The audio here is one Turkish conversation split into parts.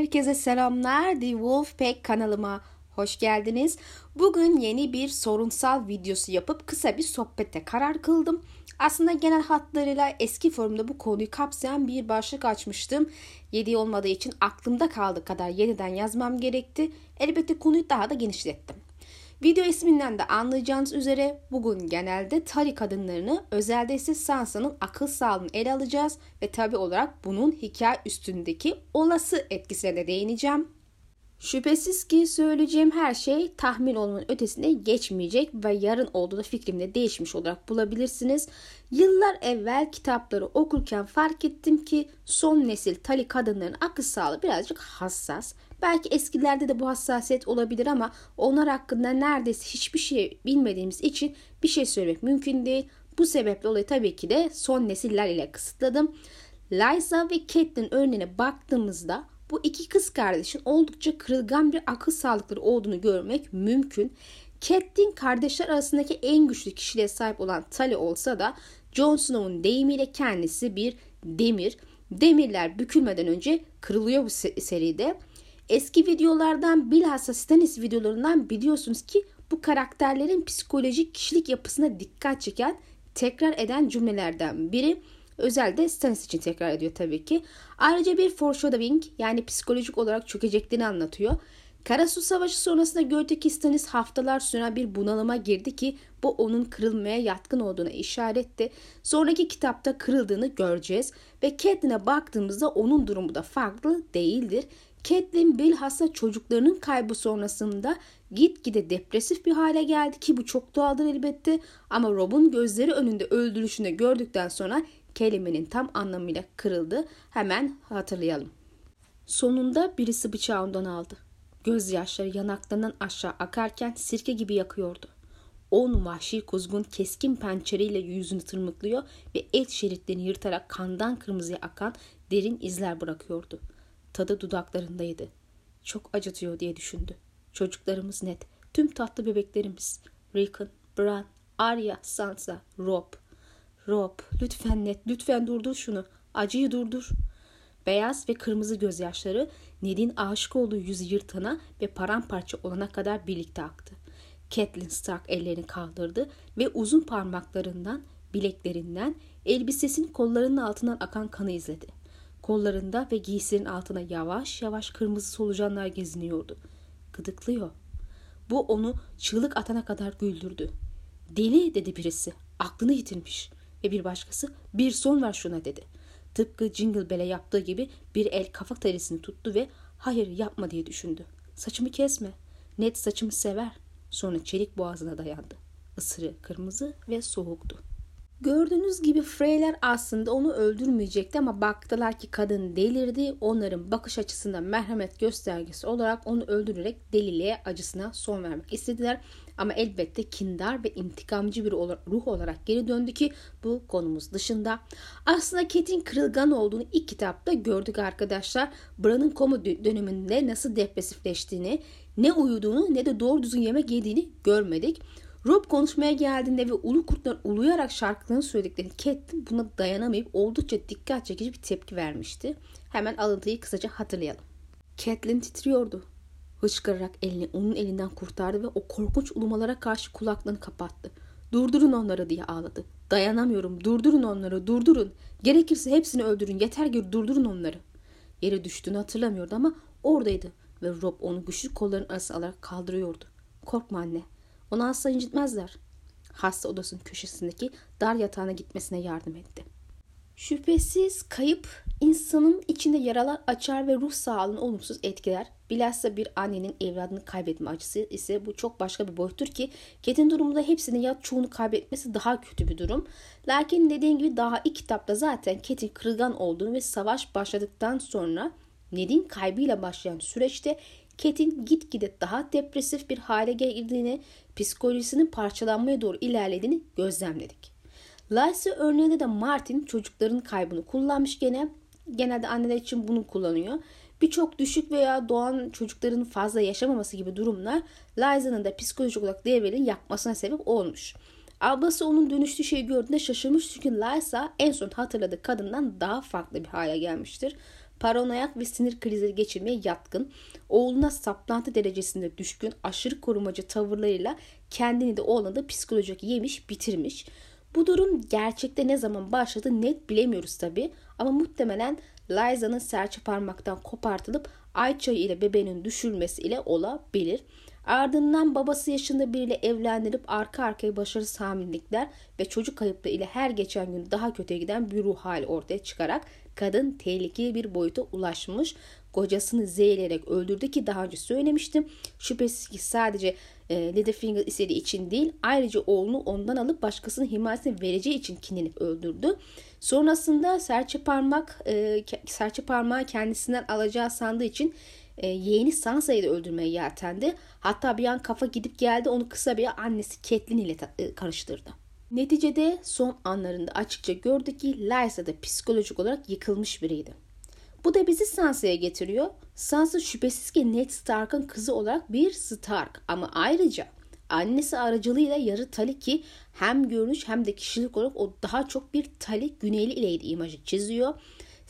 Herkese selamlar. The Wolfpack kanalıma hoş geldiniz. Bugün yeni bir sorunsal videosu yapıp kısa bir sohbete karar kıldım. Aslında genel hatlarıyla eski forumda bu konuyu kapsayan bir başlık açmıştım. Yedi olmadığı için aklımda kaldığı kadar yeniden yazmam gerekti. Elbette konuyu daha da genişlettim. Video isminden de anlayacağınız üzere bugün genelde Tali kadınlarını özelde ise Sansa'nın akıl sağlığını ele alacağız ve tabi olarak bunun hikaye üstündeki olası etkisine değineceğim. Şüphesiz ki söyleyeceğim her şey tahmin olmanın ötesine geçmeyecek ve yarın olduğunda fikrimde değişmiş olarak bulabilirsiniz. Yıllar evvel kitapları okurken fark ettim ki son nesil tali kadınların akıl sağlığı birazcık hassas. Belki eskilerde de bu hassasiyet olabilir ama onlar hakkında neredeyse hiçbir şey bilmediğimiz için bir şey söylemek mümkün değil. Bu sebeple olayı tabii ki de son nesiller ile kısıtladım. Liza ve Catelyn örneğine baktığımızda bu iki kız kardeşin oldukça kırılgan bir akıl sağlıkları olduğunu görmek mümkün. Catelyn kardeşler arasındaki en güçlü kişiliğe sahip olan Tully olsa da Jon Snow'un deyimiyle kendisi bir demir. Demirler bükülmeden önce kırılıyor bu seride. Eski videolardan bilhassa Stannis videolarından biliyorsunuz ki bu karakterlerin psikolojik kişilik yapısına dikkat çeken tekrar eden cümlelerden biri. Özellikle Stannis için tekrar ediyor tabii ki. Ayrıca bir foreshadowing yani psikolojik olarak çökeceklerini anlatıyor. Karasu Savaşı sonrasında gördük ki Stannis haftalar süren bir bunalıma girdi ki bu onun kırılmaya yatkın olduğuna işaretti. Sonraki kitapta kırıldığını göreceğiz ve Catelyn'e baktığımızda onun durumu da farklı değildir. Catelyn bilhassa çocuklarının kaybı sonrasında gitgide depresif bir hale geldi ki bu çok doğaldır elbette ama Rob'un gözleri önünde öldürüşünü gördükten sonra kelimenin tam anlamıyla kırıldı. Hemen hatırlayalım. Sonunda birisi bıçağı ondan aldı. Gözyaşları yanaklarından aşağı akarken sirke gibi yakıyordu. On vahşi kuzgun keskin pençeriyle yüzünü tırmıklıyor ve et şeritlerini yırtarak kandan kırmızıya akan derin izler bırakıyordu. Tadı dudaklarındaydı. Çok acıtıyor diye düşündü. Çocuklarımız net. Tüm tatlı bebeklerimiz. Rickon, Bran, Arya, Sansa, Rob. Rob, lütfen net, lütfen durdur şunu. Acıyı durdur. Beyaz ve kırmızı gözyaşları Ned'in aşık olduğu yüzü yırtana ve paramparça olana kadar birlikte aktı. Catelyn Stark ellerini kaldırdı ve uzun parmaklarından, bileklerinden, elbisesinin kollarının altından akan kanı izledi. Kollarında ve giysinin altına yavaş yavaş kırmızı solucanlar geziniyordu. Gıdıklıyor. Bu onu çığlık atana kadar güldürdü. Deli dedi birisi. Aklını yitirmiş. Ve bir başkası bir son ver şuna dedi. Tıpkı Jingle Bell'e yaptığı gibi bir el kafa terisini tuttu ve hayır yapma diye düşündü. Saçımı kesme. Net saçımı sever. Sonra çelik boğazına dayandı. Isırı kırmızı ve soğuktu. Gördüğünüz gibi Freyler aslında onu öldürmeyecekti ama baktılar ki kadın delirdi. Onların bakış açısından merhamet göstergesi olarak onu öldürerek deliliğe acısına son vermek istediler. Ama elbette kindar ve intikamcı bir ruh olarak geri döndü ki bu konumuz dışında. Aslında Ket'in kırılgan olduğunu ilk kitapta gördük arkadaşlar. Bran'ın komu döneminde nasıl depresifleştiğini, ne uyuduğunu ne de doğru düzgün yemek yediğini görmedik. Rob konuşmaya geldiğinde ve ulu kurtlar uluyarak şarkılarını söylediklerini Catelyn buna dayanamayıp oldukça dikkat çekici bir tepki vermişti. Hemen alıntıyı kısaca hatırlayalım. Catelyn titriyordu. Hıçkırarak elini onun elinden kurtardı ve o korkunç ulumalara karşı kulaklarını kapattı. Durdurun onları diye ağladı. Dayanamıyorum. Durdurun onları. Durdurun. Gerekirse hepsini öldürün. Yeter ki durdurun onları. Yere düştüğünü hatırlamıyordu ama oradaydı ve Rob onu güçlü kolların arasına alarak kaldırıyordu. Korkma anne. Onu asla incitmezler. Hasta odasının köşesindeki dar yatağına gitmesine yardım etti. Şüphesiz kayıp insanın içinde yaralar açar ve ruh sağlığını olumsuz etkiler. Bilhassa bir annenin evladını kaybetme acısı ise bu çok başka bir boyuttur ki Ket'in durumunda hepsini ya çoğunu kaybetmesi daha kötü bir durum. Lakin dediğim gibi daha ilk kitapta zaten Ket'in kırılgan olduğunu ve savaş başladıktan sonra Ned'in kaybıyla başlayan süreçte Ket'in gitgide daha depresif bir hale girdiğini, psikolojisinin parçalanmaya doğru ilerlediğini gözlemledik. Lysa örneğinde de Martin çocukların kaybını kullanmış gene. Genelde anneler için bunu kullanıyor. Birçok düşük veya doğan çocukların fazla yaşamaması gibi durumlar Lysa'nın da psikolojik olarak devrenin yakmasına sebep olmuş. Ablası onun dönüştüğü şeyi gördüğünde şaşırmış çünkü Lysa en son hatırladığı kadından daha farklı bir hale gelmiştir. Paranoyak ve sinir krizleri geçirmeye yatkın, oğluna saplantı derecesinde düşkün, aşırı korumacı tavırlarıyla kendini de oğlunu da psikolojik yemiş, bitirmiş. Bu durum gerçekte ne zaman başladı net bilemiyoruz tabi ama muhtemelen Liza'nın serçe parmaktan kopartılıp Ayça ile bebeğinin düşürmesi ile olabilir. Ardından babası yaşında biriyle evlendirip arka arkaya başarısız hamilelikler ve çocuk kayıpları ile her geçen gün daha kötüye giden bir ruh hali ortaya çıkarak kadın tehlikeli bir boyuta ulaşmış. Kocasını zehirleyerek öldürdü ki daha önce söylemiştim. Şüphesiz ki sadece e, Littlefinger istediği için değil ayrıca oğlunu ondan alıp başkasının himayesine vereceği için kinlenip öldürdü. Sonrasında serçe parmak e, serçe parmağı kendisinden alacağı sandığı için e, yeğeni Sansa'yı da öldürmeye yeltendi. Hatta bir an kafa gidip geldi onu kısa bir annesi Catelyn ile e, karıştırdı. Neticede son anlarında açıkça gördü ki Lysa da psikolojik olarak yıkılmış biriydi. Bu da bizi Sansa'ya getiriyor. Sansa şüphesiz ki Ned Stark'ın kızı olarak bir Stark ama ayrıca annesi aracılığıyla yarı Tali ki hem görünüş hem de kişilik olarak o daha çok bir Tali Güneyli ileydi imajı çiziyor.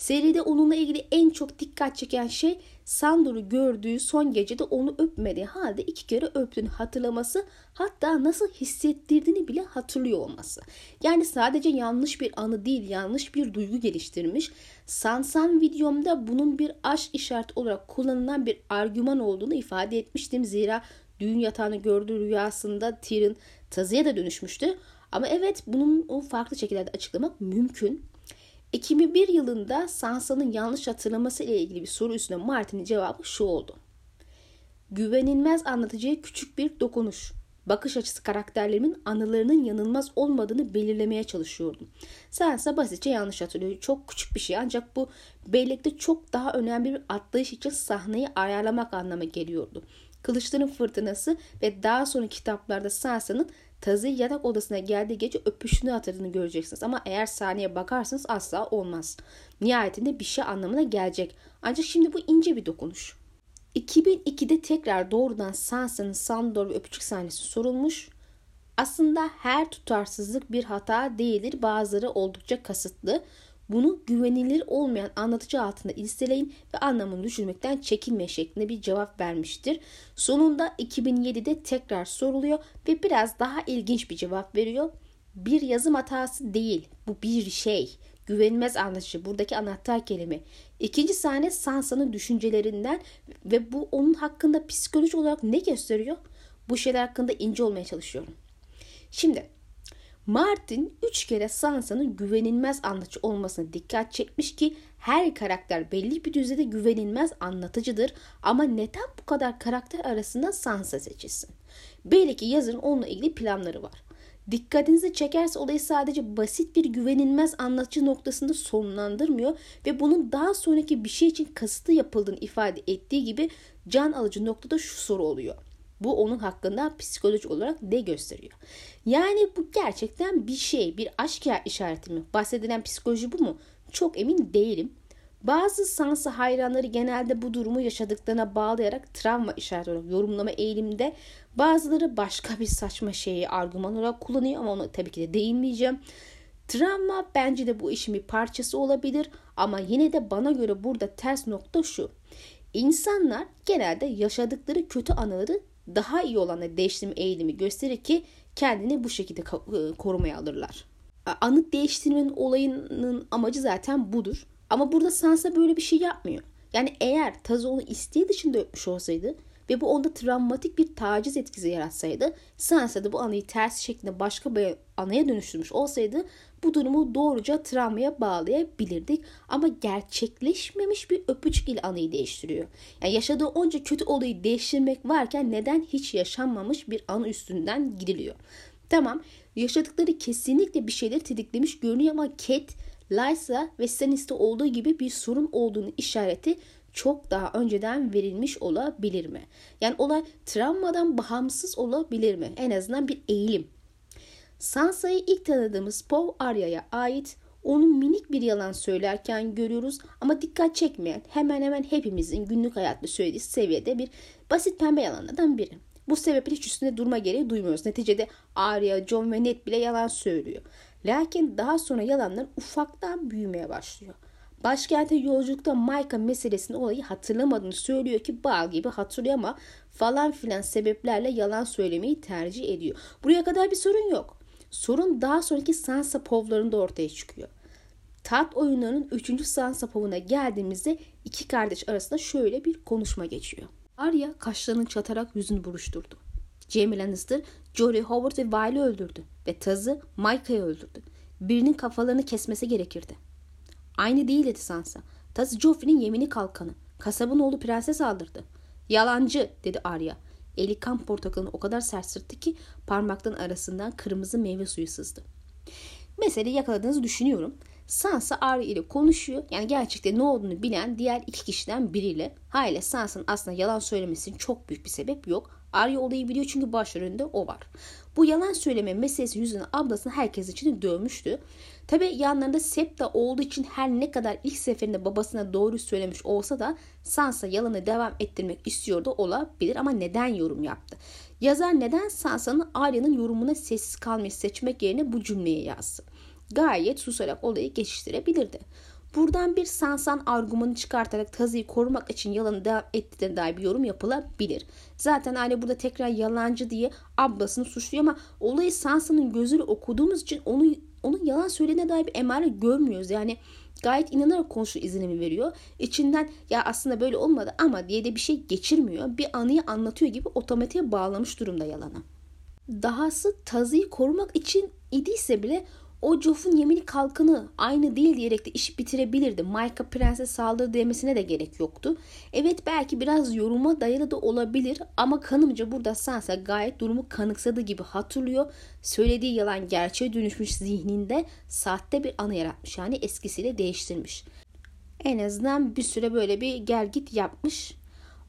Seride onunla ilgili en çok dikkat çeken şey Sandor'u gördüğü son gecede onu öpmediği halde iki kere öptüğünü hatırlaması hatta nasıl hissettirdiğini bile hatırlıyor olması. Yani sadece yanlış bir anı değil yanlış bir duygu geliştirmiş. Sansan videomda bunun bir aşk işareti olarak kullanılan bir argüman olduğunu ifade etmiştim. Zira düğün yatağını gördüğü rüyasında Tyrion tazıya da dönüşmüştü. Ama evet bunun o farklı şekillerde açıklamak mümkün. 2001 yılında Sansa'nın yanlış hatırlaması ile ilgili bir soru üstüne Martin'in cevabı şu oldu. Güvenilmez anlatıcıya küçük bir dokunuş. Bakış açısı karakterlerimin anılarının yanılmaz olmadığını belirlemeye çalışıyordum. Sansa basitçe yanlış hatırlıyor. Çok küçük bir şey ancak bu birlikte çok daha önemli bir atlayış için sahneyi ayarlamak anlamı geliyordu. Kılıçların Fırtınası ve daha sonra kitaplarda Sansa'nın Tazı yatak odasına geldiği gece öpüşünü hatırladığını göreceksiniz. Ama eğer sahneye bakarsanız asla olmaz. Nihayetinde bir şey anlamına gelecek. Ancak şimdi bu ince bir dokunuş. 2002'de tekrar doğrudan Sansa'nın Sandor ve öpücük sahnesi sorulmuş. Aslında her tutarsızlık bir hata değildir. Bazıları oldukça kasıtlı. Bunu güvenilir olmayan anlatıcı altında listeleyin ve anlamını düşünmekten çekinme şeklinde bir cevap vermiştir. Sonunda 2007'de tekrar soruluyor ve biraz daha ilginç bir cevap veriyor. Bir yazım hatası değil, bu bir şey. Güvenilmez anlatıcı buradaki anahtar kelime. İkinci sahne Sansa'nın düşüncelerinden ve bu onun hakkında psikoloji olarak ne gösteriyor? Bu şeyler hakkında ince olmaya çalışıyorum. Şimdi Martin üç kere Sansa'nın güvenilmez anlatıcı olmasına dikkat çekmiş ki her karakter belli bir düzeyde güvenilmez anlatıcıdır ama neden bu kadar karakter arasında Sansa seçilsin? Belli ki yazarın onunla ilgili planları var. Dikkatinizi çekerse olayı sadece basit bir güvenilmez anlatıcı noktasında sonlandırmıyor ve bunun daha sonraki bir şey için kasıtlı yapıldığını ifade ettiği gibi can alıcı noktada şu soru oluyor. Bu onun hakkında psikolojik olarak ne gösteriyor? Yani bu gerçekten bir şey, bir aşk işareti mi? Bahsedilen psikoloji bu mu? Çok emin değilim. Bazı Sansa hayranları genelde bu durumu yaşadıklarına bağlayarak travma işareti olarak yorumlama eğilimde. Bazıları başka bir saçma şeyi argüman olarak kullanıyor ama onu tabii ki de değinmeyeceğim. Travma bence de bu işin bir parçası olabilir ama yine de bana göre burada ters nokta şu. İnsanlar genelde yaşadıkları kötü anıları daha iyi olanla değiştirme eğilimi gösterir ki kendini bu şekilde e, korumaya alırlar. Anıt değiştirmenin olayının amacı zaten budur. Ama burada Sansa böyle bir şey yapmıyor. Yani eğer Taz onu isteği dışında öpmüş olsaydı ve bu onda travmatik bir taciz etkisi yaratsaydı Sansa da bu anıyı ters şeklinde başka bir anıya dönüştürmüş olsaydı bu durumu doğruca travmaya bağlayabilirdik. Ama gerçekleşmemiş bir öpücük ile anıyı değiştiriyor. Yani yaşadığı onca kötü olayı değiştirmek varken neden hiç yaşanmamış bir anı üstünden gidiliyor? Tamam yaşadıkları kesinlikle bir şeyler tetiklemiş görünüyor ama Cat, Lysa ve Stannis'te olduğu gibi bir sorun olduğunu işareti çok daha önceden verilmiş olabilir mi? Yani olay travmadan bağımsız olabilir mi? En azından bir eğilim. Sansa'yı ilk tanıdığımız Paul Arya'ya ait onu minik bir yalan söylerken görüyoruz ama dikkat çekmeyen hemen hemen hepimizin günlük hayatta söylediği seviyede bir basit pembe yalanlardan biri. Bu sebeple hiç üstünde durma gereği duymuyoruz. Neticede Arya, John ve Ned bile yalan söylüyor. Lakin daha sonra yalanlar ufaktan büyümeye başlıyor. Başkente yolculukta Micah meselesini olayı hatırlamadığını söylüyor ki bal gibi hatırlıyor ama falan filan sebeplerle yalan söylemeyi tercih ediyor. Buraya kadar bir sorun yok. Sorun daha sonraki Sansa povlarında ortaya çıkıyor. Tat oyunlarının 3. Sansa povuna geldiğimizde iki kardeş arasında şöyle bir konuşma geçiyor. Arya kaşlarını çatarak yüzünü buruşturdu. Jaime Lannister, Jory Howard ve Wiley öldürdü ve Taz'ı Micah'ı öldürdü. Birinin kafalarını kesmesi gerekirdi. Aynı değil dedi Sansa. Taz Joffrey'nin yemini kalkanı. Kasabın oğlu prenses aldırdı. Yalancı dedi Arya. Eli kan portakalını o kadar sert sırttı ki parmakların arasından kırmızı meyve suyu sızdı. Meseleyi yakaladığınızı düşünüyorum. Sansa Arya ile konuşuyor. Yani gerçekten ne olduğunu bilen diğer iki kişiden biriyle. Hayır Sansa'nın aslında yalan söylemesinin çok büyük bir sebep yok. Arya olayı biliyor çünkü başrolünde o var. Bu yalan söyleme meselesi yüzünden ablasını herkes için dövmüştü. Tabi yanlarında Septa olduğu için her ne kadar ilk seferinde babasına doğru söylemiş olsa da Sansa yalanı devam ettirmek istiyordu olabilir ama neden yorum yaptı? Yazar neden Sansa'nın Arya'nın yorumuna sessiz kalmayı seçmek yerine bu cümleyi yazdı? Gayet susarak olayı geçiştirebilirdi. Buradan bir Sansan argümanı çıkartarak tazıyı korumak için yalanı devam ettiğine dair bir yorum yapılabilir. Zaten aile burada tekrar yalancı diye ablasını suçluyor ama olayı Sansa'nın gözüyle okuduğumuz için onu onun yalan söylediğine dair bir emare görmüyoruz. Yani gayet inanarak konuşu izlenimi veriyor. İçinden ya aslında böyle olmadı ama diye de bir şey geçirmiyor. Bir anıyı anlatıyor gibi otomatiğe bağlamış durumda yalana. Dahası tazıyı korumak için idiyse bile o Joff'un yemini kalkanı aynı değil diyerek de işi bitirebilirdi. Micah prenses saldırı demesine de gerek yoktu. Evet belki biraz yoruma dayalı da olabilir ama kanımca burada Sansa gayet durumu kanıksadığı gibi hatırlıyor. Söylediği yalan gerçeğe dönüşmüş zihninde sahte bir anı yaratmış. Yani eskisiyle değiştirmiş. En azından bir süre böyle bir gel git yapmış.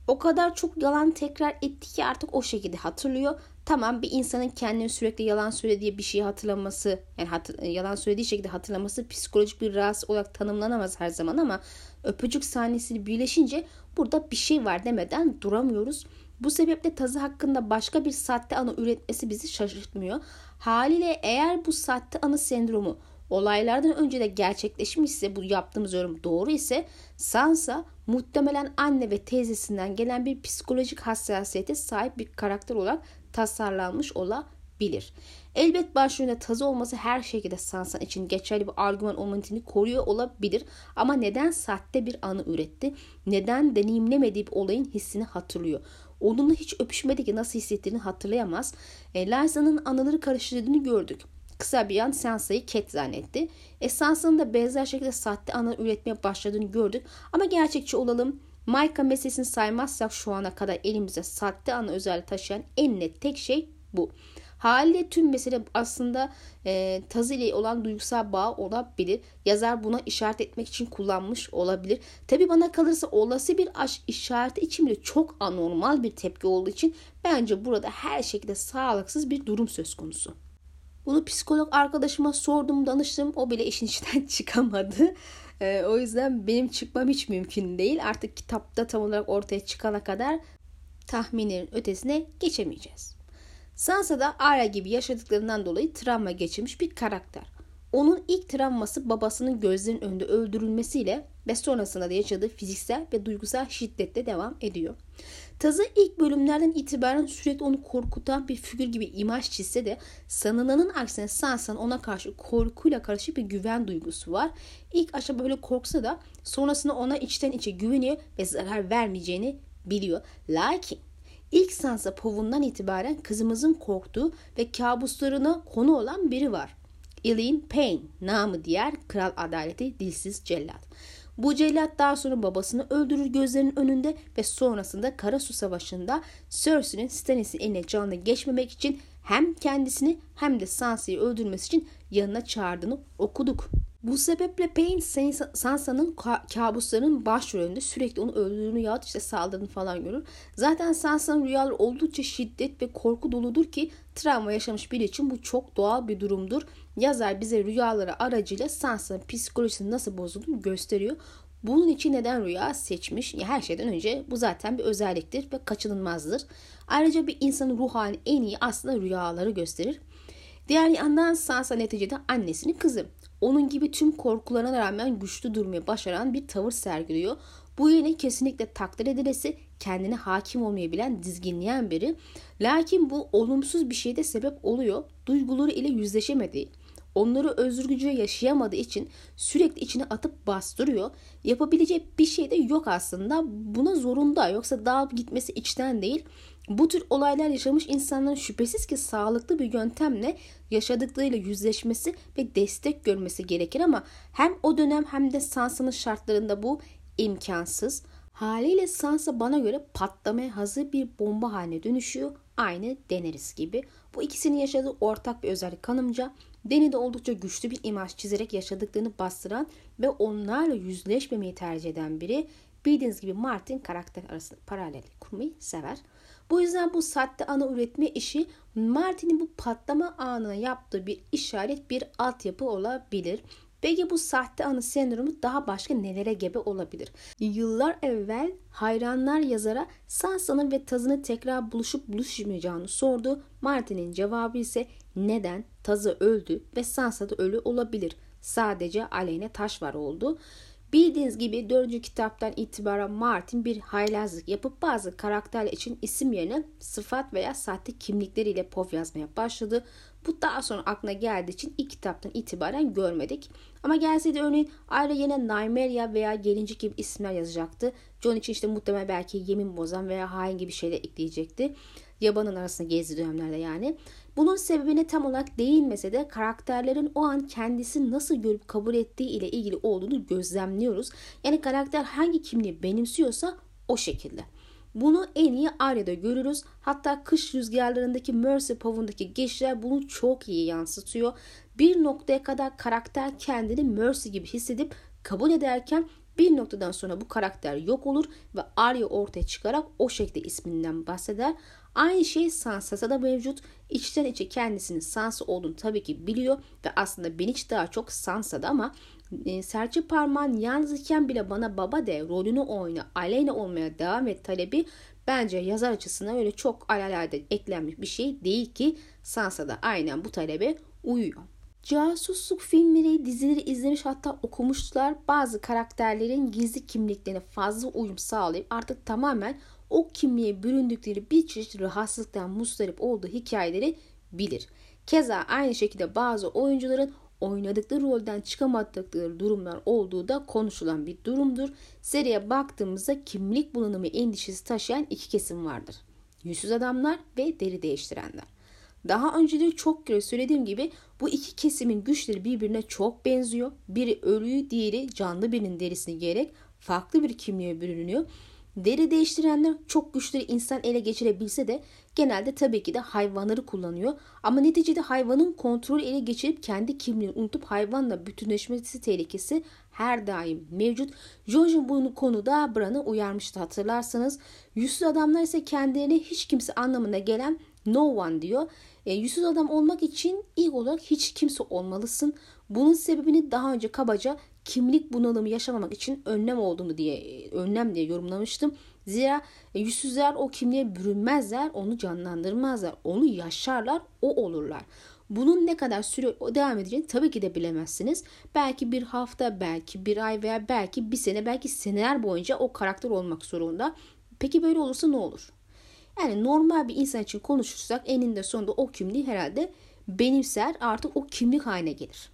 O kadar çok yalan tekrar etti ki artık o şekilde hatırlıyor. Tamam bir insanın kendini sürekli yalan söylediği bir şeyi hatırlaması, yani hatır, yalan söylediği şekilde hatırlaması psikolojik bir rahatsız olarak tanımlanamaz her zaman ama öpücük sahnesiyle birleşince burada bir şey var demeden duramıyoruz. Bu sebeple tazı hakkında başka bir sahte anı üretmesi bizi şaşırtmıyor. Haliyle eğer bu sahte anı sendromu olaylardan önce de gerçekleşmişse bu yaptığımız yorum doğru ise Sansa muhtemelen anne ve teyzesinden gelen bir psikolojik hassasiyete sahip bir karakter olarak tasarlanmış olabilir. Elbet başrolünde tazı olması her şekilde Sansa için geçerli bir argüman olmasını koruyor olabilir. Ama neden sahte bir anı üretti? Neden deneyimlemediği bir olayın hissini hatırlıyor? Onunla hiç öpüşmedi ki nasıl hissettiğini hatırlayamaz. E, Lysa'nın anıları karıştırdığını gördük. Kısa bir an Sansa'yı Cat zannetti. E Sansa'nın da benzer şekilde sahte anı üretmeye başladığını gördük. Ama gerçekçi olalım. Micah meselesini saymazsak şu ana kadar elimize sahte ana özelliği taşıyan en net tek şey bu. Haliyle tüm mesele aslında e, tazı ile olan duygusal bağ olabilir. Yazar buna işaret etmek için kullanmış olabilir. Tabi bana kalırsa olası bir aşk işareti için bile çok anormal bir tepki olduğu için bence burada her şekilde sağlıksız bir durum söz konusu. Bunu psikolog arkadaşıma sordum, danıştım. O bile işin içinden çıkamadı. E, o yüzden benim çıkmam hiç mümkün değil. Artık kitapta tam olarak ortaya çıkana kadar tahminlerin ötesine geçemeyeceğiz. Sansa da Arya gibi yaşadıklarından dolayı travma geçirmiş bir karakter. Onun ilk travması babasının gözlerinin önünde öldürülmesiyle ve sonrasında da yaşadığı fiziksel ve duygusal şiddetle devam ediyor. Tazı ilk bölümlerden itibaren sürekli onu korkutan bir figür gibi imaj çizse de sanılanın aksine Sansa'nın ona karşı korkuyla karışık bir güven duygusu var. İlk aşama böyle korksa da sonrasında ona içten içe güveniyor ve zarar vermeyeceğini biliyor. Lakin ilk Sansa povundan itibaren kızımızın korktuğu ve kabuslarına konu olan biri var. Eileen Payne, namı diğer Kral Adaleti Dilsiz Cellat. Bu cellat daha sonra babasını öldürür gözlerinin önünde ve sonrasında Karasu Savaşı'nda Cersei'nin Stannis'in eline canlı geçmemek için hem kendisini hem de Sansa'yı öldürmesi için yanına çağırdığını okuduk. Bu sebeple Payne Sansa'nın kabuslarının başrolünde sürekli onu öldürdüğünü yahut işte saldırdığını falan görür. Zaten Sansa'nın rüyaları oldukça şiddet ve korku doludur ki travma yaşamış biri için bu çok doğal bir durumdur. Yazar bize rüyaları aracıyla Sansa'nın psikolojisinin nasıl bozulduğunu gösteriyor. Bunun için neden rüya seçmiş? Ya her şeyden önce bu zaten bir özelliktir ve kaçınılmazdır. Ayrıca bir insanın ruh halini en iyi aslında rüyaları gösterir. Diğer yandan Sansa neticede annesinin kızı. onun gibi tüm korkularına rağmen güçlü durmaya başaran bir tavır sergiliyor. Bu yine kesinlikle takdir edilesi, kendine hakim olmayı bilen, dizginleyen biri. Lakin bu olumsuz bir şeyde sebep oluyor. Duyguları ile yüzleşemediği, onları özgürce yaşayamadığı için sürekli içine atıp bastırıyor. Yapabileceği bir şey de yok aslında. Buna zorunda yoksa dağılıp gitmesi içten değil. Bu tür olaylar yaşamış insanların şüphesiz ki sağlıklı bir yöntemle yaşadıklarıyla yüzleşmesi ve destek görmesi gerekir ama hem o dönem hem de Sansa'nın şartlarında bu imkansız. Haliyle Sansa bana göre patlamaya hazır bir bomba haline dönüşüyor. Aynı Daenerys gibi. Bu ikisinin yaşadığı ortak bir özellik kanımca. Dany de oldukça güçlü bir imaj çizerek yaşadıklarını bastıran ve onlarla yüzleşmemeyi tercih eden biri. Bildiğiniz gibi Martin karakter arasında paralel kurmayı sever. Bu yüzden bu sahte ana üretme işi Martin'in bu patlama anına yaptığı bir işaret, bir altyapı olabilir. Peki bu sahte anı sendromu daha başka nelere gebe olabilir? Yıllar evvel hayranlar yazara Sansa'nın ve Taz'ın tekrar buluşup buluşmayacağını sordu. Martin'in cevabı ise neden Taz'ı öldü ve Sansa da ölü olabilir. Sadece aleyhine taş var oldu. Bildiğiniz gibi 4. kitaptan itibaren Martin bir haylazlık yapıp bazı karakterler için isim yerine sıfat veya sahte kimlikleriyle pov yazmaya başladı. Bu daha sonra aklına geldiği için ilk kitaptan itibaren görmedik. Ama gelseydi örneğin ayrı yine Nymeria veya Gelincik gibi isimler yazacaktı. John için işte muhtemelen belki yemin bozan veya hain gibi şeyler ekleyecekti. Yabanın arasında gezdiği dönemlerde yani. Bunun sebebine tam olarak değinmese de karakterlerin o an kendisi nasıl görüp kabul ettiği ile ilgili olduğunu gözlemliyoruz. Yani karakter hangi kimliği benimsiyorsa o şekilde. Bunu en iyi Arya'da görürüz. Hatta kış rüzgarlarındaki Mercy Pov'undaki geçişler bunu çok iyi yansıtıyor. Bir noktaya kadar karakter kendini Mercy gibi hissedip kabul ederken bir noktadan sonra bu karakter yok olur ve Arya ortaya çıkarak o şekilde isminden bahseder. Aynı şey Sansa'da da mevcut. İçten içe kendisinin Sansa olduğunu tabii ki biliyor ve aslında bilinç daha çok Sansa'da ama e, serçe parmağın yalnızken bile bana baba de rolünü oyna aleyna olmaya devam et talebi bence yazar açısından öyle çok alalade eklenmiş bir şey değil ki Sansa da aynen bu talebe uyuyor. Casusluk filmleri, dizileri izlemiş hatta okumuşlar. Bazı karakterlerin gizli kimliklerine fazla uyum sağlayıp artık tamamen o kimliğe büründükleri bir çeşit rahatsızlıktan mustarip olduğu hikayeleri bilir. Keza aynı şekilde bazı oyuncuların oynadıkları rolden çıkamadıkları durumlar olduğu da konuşulan bir durumdur. Seriye baktığımızda kimlik bulanımı endişesi taşıyan iki kesim vardır. Yüzsüz adamlar ve deri değiştirenler. Daha önce de çok kere söylediğim gibi bu iki kesimin güçleri birbirine çok benziyor. Biri ölüyü, diğeri canlı birinin derisini giyerek farklı bir kimliğe bürünüyor. Deri değiştirenler çok güçlü insan ele geçirebilse de genelde tabii ki de hayvanları kullanıyor. Ama neticede hayvanın kontrolü ele geçirip kendi kimliğini unutup hayvanla bütünleşmesi tehlikesi her daim mevcut. Jojen bu konuda Bran'ı uyarmıştı hatırlarsanız. Yüzsüz adamlar ise kendilerine hiç kimse anlamına gelen no one diyor. E, yüzsüz adam olmak için ilk olarak hiç kimse olmalısın. Bunun sebebini daha önce kabaca kimlik bunalımı yaşamamak için önlem olduğunu diye önlem diye yorumlamıştım. Zira e, yüzsüzler o kimliğe bürünmezler, onu canlandırmazlar, onu yaşarlar, o olurlar. Bunun ne kadar süre devam edeceğini tabii ki de bilemezsiniz. Belki bir hafta, belki bir ay veya belki bir sene, belki seneler boyunca o karakter olmak zorunda. Peki böyle olursa ne olur? Yani normal bir insan için konuşursak eninde sonunda o kimliği herhalde benimser artık o kimlik haline gelir.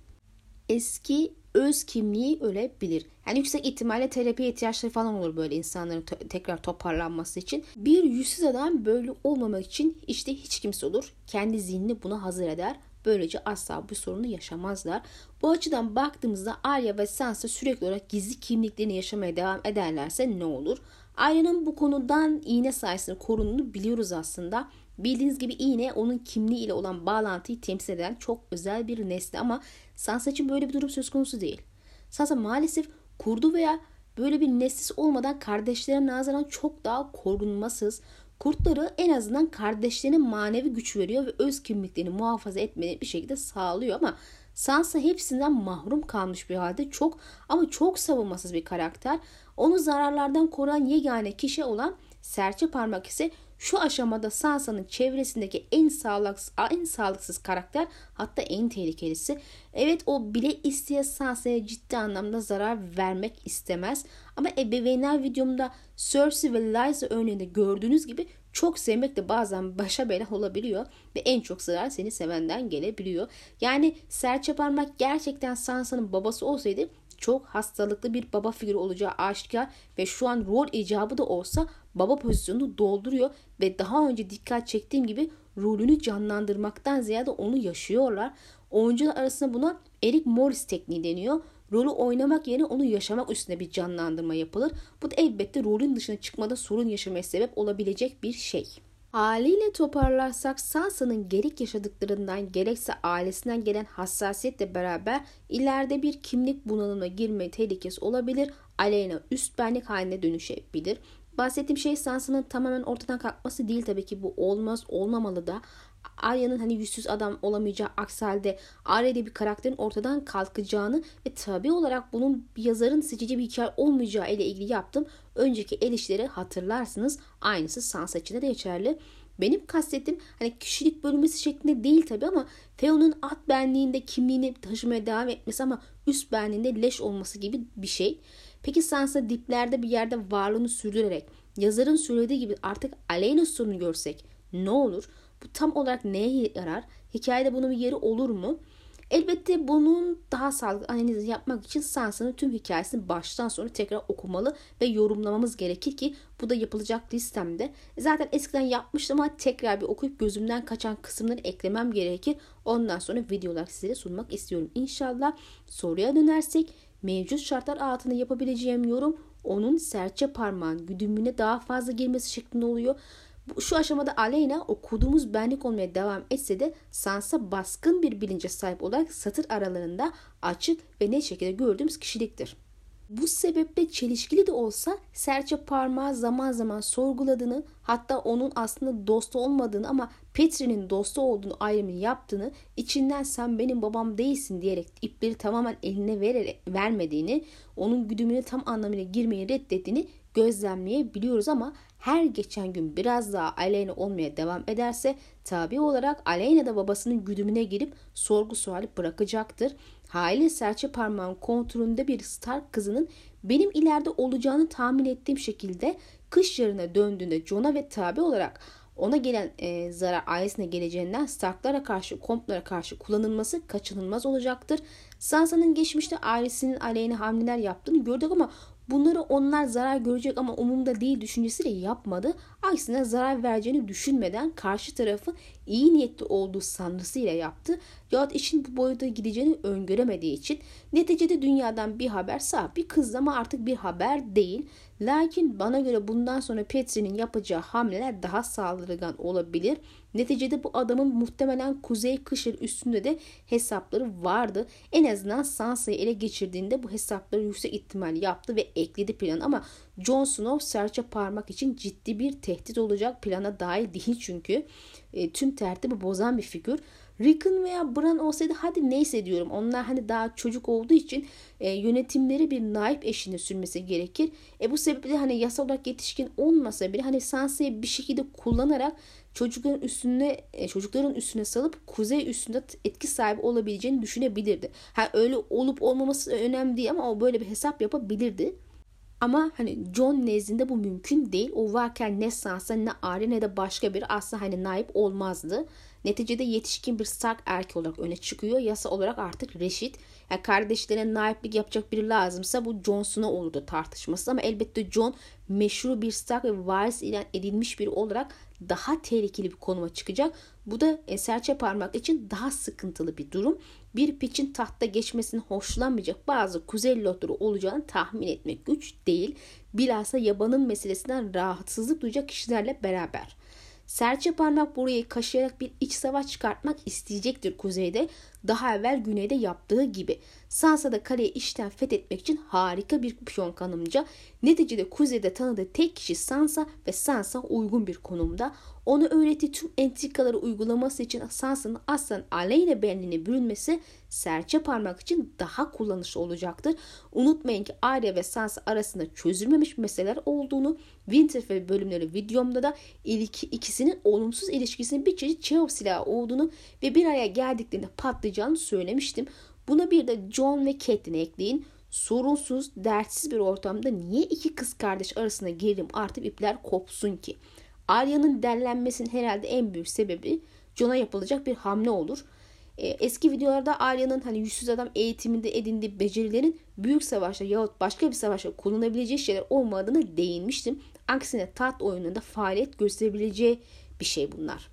Eski öz kimliği ölebilir. Yani yüksek ihtimalle terapiye ihtiyaçları falan olur böyle insanların tekrar toparlanması için. Bir yüzsüz adam böyle olmamak için işte hiç kimse olur. Kendi zihnini buna hazır eder. Böylece asla bu sorunu yaşamazlar. Bu açıdan baktığımızda Arya ve Sansa sürekli olarak gizli kimliklerini yaşamaya devam ederlerse ne olur? Arya'nın bu konudan iğne sayesinde korunduğunu biliyoruz aslında. Bildiğiniz gibi iğne onun kimliği ile olan bağlantıyı temsil eden çok özel bir nesne ama Sansa için böyle bir durum söz konusu değil. Sansa maalesef kurdu veya böyle bir nesnesi olmadan kardeşlerine nazaran çok daha korunmasız, kurtları en azından kardeşlerine manevi güç veriyor ve öz kimliklerini muhafaza etmeyi bir şekilde sağlıyor ama Sansa hepsinden mahrum kalmış bir halde çok ama çok savunmasız bir karakter. Onu zararlardan koruyan yegane kişi olan serçe parmak ise şu aşamada Sansa'nın çevresindeki en sağlıksız, en sağlıksız karakter hatta en tehlikelisi. Evet o bile isteye Sansa'ya ciddi anlamda zarar vermek istemez. Ama ebeveynler videomda Cersei ve Lysa örneğinde gördüğünüz gibi çok sevmek de bazen başa bela olabiliyor ve en çok zarar seni sevenden gelebiliyor. Yani serçe parmak gerçekten Sansa'nın babası olsaydı çok hastalıklı bir baba figürü olacağı aşikar ve şu an rol icabı da olsa baba pozisyonunu dolduruyor ve daha önce dikkat çektiğim gibi rolünü canlandırmaktan ziyade onu yaşıyorlar. Oyuncular arasında buna Eric Morris tekniği deniyor. Rolü oynamak yerine onu yaşamak üstüne bir canlandırma yapılır. Bu da elbette rolün dışına çıkmada sorun yaşamaya sebep olabilecek bir şey. Haliyle toparlarsak Sansa'nın gerek yaşadıklarından gerekse ailesinden gelen hassasiyetle beraber ileride bir kimlik bunalımına girme tehlikesi olabilir. Aleyna üst benlik haline dönüşebilir. Bahsettiğim şey Sansa'nın tamamen ortadan kalkması değil tabii ki bu olmaz olmamalı da. Arya'nın hani yüzsüz adam olamayacağı aksi halde Arya'da bir karakterin ortadan kalkacağını ve tabi olarak bunun yazarın seçici bir hikaye olmayacağı ile ilgili yaptım. Önceki el hatırlarsınız. Aynısı Sansa için de geçerli. Benim kastettiğim hani kişilik bölünmesi şeklinde değil tabi ama Theon'un at benliğinde kimliğini taşımaya devam etmesi ama üst benliğinde leş olması gibi bir şey. Peki Sansa diplerde bir yerde varlığını sürdürerek yazarın söylediği gibi artık Aleyna sorunu görsek ne olur? Bu tam olarak neye yarar? Hikayede bunun bir yeri olur mu? Elbette bunun daha sağlıklı analizi yapmak için Sansa'nın tüm hikayesini baştan sona tekrar okumalı ve yorumlamamız gerekir ki bu da yapılacak listemde. Zaten eskiden yapmıştım ama tekrar bir okuyup gözümden kaçan kısımları eklemem gerekir. Ondan sonra videolar sizlere sunmak istiyorum. İnşallah soruya dönersek mevcut şartlar altında yapabileceğim yorum onun serçe parmağın güdümüne daha fazla girmesi şeklinde oluyor. Şu aşamada Aleyna okuduğumuz benlik olmaya devam etse de Sansa baskın bir bilince sahip olarak satır aralarında açık ve net şekilde gördüğümüz kişiliktir. Bu sebeple çelişkili de olsa serçe parmağı zaman zaman sorguladığını hatta onun aslında dostu olmadığını ama Petri'nin dostu olduğunu ayrımını yaptığını içinden sen benim babam değilsin diyerek ipleri tamamen eline vererek, vermediğini onun güdümüne tam anlamıyla girmeyi reddettiğini gözlemleyebiliyoruz ama her geçen gün biraz daha Aleyna olmaya devam ederse tabi olarak Aleyna da babasının güdümüne girip sorgu suali bırakacaktır. Haliyle serçe parmağın kontrolünde bir Stark kızının benim ileride olacağını tahmin ettiğim şekilde kış yarına döndüğünde Jon'a ve tabi olarak ona gelen e, zarar ailesine geleceğinden Starklara karşı, komplara karşı kullanılması kaçınılmaz olacaktır. Sansa'nın geçmişte ailesinin aleyhine hamleler yaptığını gördük ama Bunları onlar zarar görecek ama umumda değil düşüncesiyle yapmadı. Aksine zarar vereceğini düşünmeden karşı tarafı iyi niyetli olduğu sanrısıyla yaptı. Yahut işin bu boyuta gideceğini öngöremediği için neticede dünyadan bir haber sağ bir kız ama artık bir haber değil. Lakin bana göre bundan sonra Petri'nin yapacağı hamleler daha saldırgan olabilir. Neticede bu adamın muhtemelen Kuzey Kışır üstünde de hesapları vardı. En azından Sansa'yı ele geçirdiğinde bu hesapları yüksek ihtimal yaptı ve ekledi plan ama Jon Snow serçe parmak için ciddi bir tehdit olacak plana dahil değil çünkü e, tüm tertibi bozan bir figür. Rickon veya Bran olsaydı hadi neyse diyorum. Onlar hani daha çocuk olduğu için e, yönetimleri bir naip eşine sürmesi gerekir. E bu sebeple hani yasal olarak yetişkin olmasa bile hani Sansa'yı bir şekilde kullanarak çocukların üstüne e, çocukların üstüne salıp kuzey üstünde etki sahibi olabileceğini düşünebilirdi. Ha öyle olup olmaması önemli değil ama o böyle bir hesap yapabilirdi. Ama hani John nezdinde bu mümkün değil. O varken ne Sansa ne Arya ne de başka bir asla hani naip olmazdı. Neticede yetişkin bir Stark erkeği olarak öne çıkıyor. Yasa olarak artık reşit. Yani kardeşlerine naiplik yapacak biri lazımsa bu Jon Snow olurdu tartışması. Ama elbette Jon meşhur bir Stark ve varis ilan edilmiş biri olarak daha tehlikeli bir konuma çıkacak. Bu da serçe parmak için daha sıkıntılı bir durum. Bir piçin tahta geçmesini hoşlanmayacak bazı kuzey lotları olacağını tahmin etmek güç değil. Bilhassa yabanın meselesinden rahatsızlık duyacak kişilerle beraber. Serçe parmak burayı kaşıyarak bir iç savaş çıkartmak isteyecektir kuzeyde. daha evvel güneyde yaptığı gibi. Sansa da kaleyi işten fethetmek için harika bir piyon kanımca. Neticede kuzeyde tanıdığı tek kişi Sansa ve Sansa uygun bir konumda. Onu öğrettiği tüm entrikaları uygulaması için Sansa'nın aslan aleyhine benliğine bürünmesi serçe parmak için daha kullanışlı olacaktır. Unutmayın ki Arya ve Sansa arasında çözülmemiş meseleler olduğunu Winterfell bölümleri videomda da ikisinin olumsuz ilişkisinin bir çeşit çeov silahı olduğunu ve bir araya geldiklerinde patlayacağını söylemiştim. Buna bir de John ve Catelyn'i ekleyin. Sorunsuz, dertsiz bir ortamda niye iki kız kardeş arasında gerilim artıp ipler kopsun ki? Arya'nın derlenmesinin herhalde en büyük sebebi John'a yapılacak bir hamle olur. Ee, eski videolarda Arya'nın hani yüzsüz adam eğitiminde edindiği becerilerin büyük savaşta yahut başka bir savaşta kullanabileceği şeyler olmadığını değinmiştim. Aksine tat oyununda faaliyet gösterebileceği bir şey bunlar.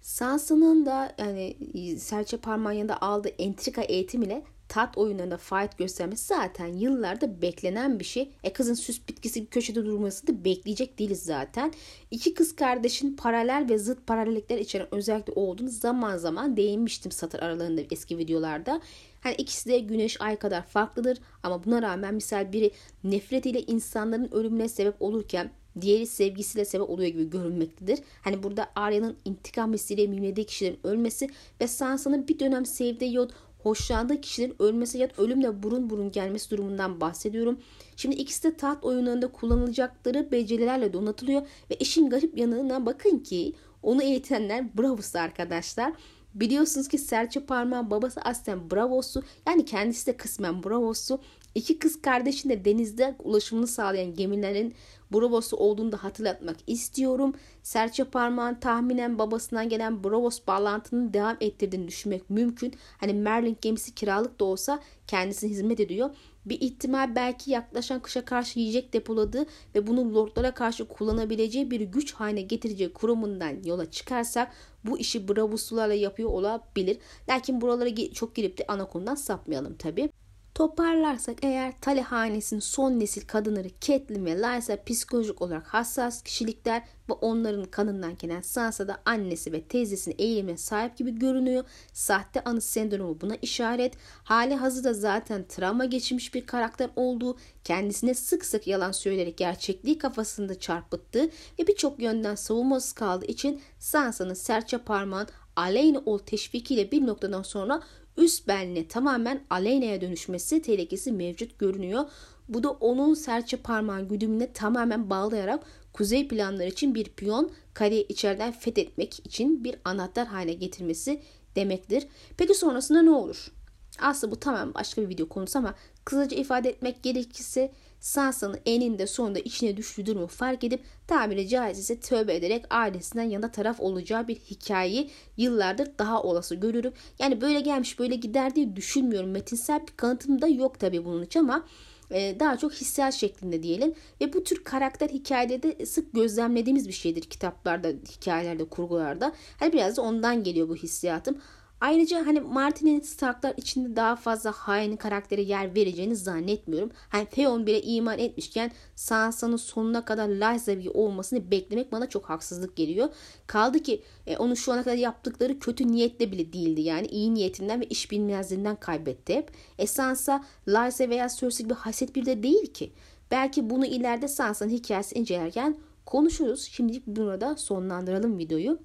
Sansa'nın da yani serçe parmağın yanında aldığı entrika eğitim ile tat oyunlarında faaliyet göstermesi zaten yıllarda beklenen bir şey. E kızın süs bitkisi bir köşede durması da bekleyecek değiliz zaten. İki kız kardeşin paralel ve zıt paralellikler içeren özellikle olduğunu zaman zaman değinmiştim satır aralarında eski videolarda. Hani ikisi de güneş ay kadar farklıdır ama buna rağmen misal biri nefretiyle insanların ölümüne sebep olurken diğeri sevgisiyle sebep oluyor gibi görünmektedir. Hani burada Arya'nın intikam hissiyle mimlediği kişilerin ölmesi ve Sansa'nın bir dönem sevdiği yahut hoşlandığı kişilerin ölmesi ya da ölümle burun burun gelmesi durumundan bahsediyorum. Şimdi ikisi de taht oyunlarında kullanılacakları becerilerle donatılıyor ve işin garip yanına bakın ki onu eğitenler Bravos arkadaşlar. Biliyorsunuz ki Serçe Parmağın babası aslen Bravos'u yani kendisi de kısmen Bravos'u. İki kız kardeşin de denizde ulaşımını sağlayan gemilerin Bravos'u olduğunu da hatırlatmak istiyorum. Serçe parmağın tahminen babasından gelen Bravos bağlantının devam ettirdiğini düşünmek mümkün. Hani Merlin gemisi kiralık da olsa kendisine hizmet ediyor. Bir ihtimal belki yaklaşan kışa karşı yiyecek depoladığı ve bunu lordlara karşı kullanabileceği bir güç haline getireceği kurumundan yola çıkarsak bu işi Bravoslularla yapıyor olabilir. Lakin buralara çok girip de ana konudan sapmayalım tabi. Toparlarsak eğer Tali hanesinin son nesil kadınları Catelyn ve Lysa psikolojik olarak hassas kişilikler ve onların kanından gelen Sansa da annesi ve teyzesinin eğilimine sahip gibi görünüyor. Sahte anı sendromu buna işaret. Hali hazırda zaten travma geçirmiş bir karakter olduğu, kendisine sık sık yalan söyleyerek gerçekliği kafasında çarpıttığı ve birçok yönden savunmasız kaldığı için Sansa'nın serçe parmağın aleyhine ol teşvikiyle bir noktadan sonra üst benliğe tamamen Aleyna'ya dönüşmesi tehlikesi mevcut görünüyor. Bu da onun serçe parmağın güdümüne tamamen bağlayarak kuzey planları için bir piyon kareyi içeriden fethetmek için bir anahtar haline getirmesi demektir. Peki sonrasında ne olur? Aslında bu tamamen başka bir video konusu ama kısaca ifade etmek gerekirse Sansa'nın eninde sonunda içine düştüğü durumu fark edip tabiri caizse tövbe ederek ailesinden yana taraf olacağı bir hikayeyi yıllardır daha olası görürüm. Yani böyle gelmiş böyle gider diye düşünmüyorum. Metinsel bir kanıtım da yok tabii bunun için ama e, daha çok hissiyat şeklinde diyelim ve bu tür karakter hikayelerde sık gözlemlediğimiz bir şeydir kitaplarda, hikayelerde, kurgularda. Hani biraz da ondan geliyor bu hissiyatım. Ayrıca hani Martin'in Starklar içinde daha fazla hain karaktere yer vereceğini zannetmiyorum. Hani Theon bile iman etmişken Sansa'nın sonuna kadar Lysavi olmasını beklemek bana çok haksızlık geliyor. Kaldı ki e, onun şu ana kadar yaptıkları kötü niyetle bile değildi. Yani iyi niyetinden ve iş bilmezliğinden kaybetti hep. E Sansa Lysa veya Cersei bir haset bir de değil ki. Belki bunu ileride Sansa'nın hikayesi incelerken konuşuruz. Şimdilik burada sonlandıralım videoyu.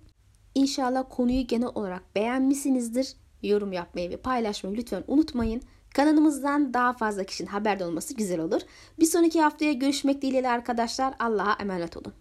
İnşallah konuyu genel olarak beğenmişsinizdir. Yorum yapmayı ve paylaşmayı lütfen unutmayın. Kanalımızdan daha fazla kişinin haberdar olması güzel olur. Bir sonraki haftaya görüşmek dileğiyle arkadaşlar. Allah'a emanet olun.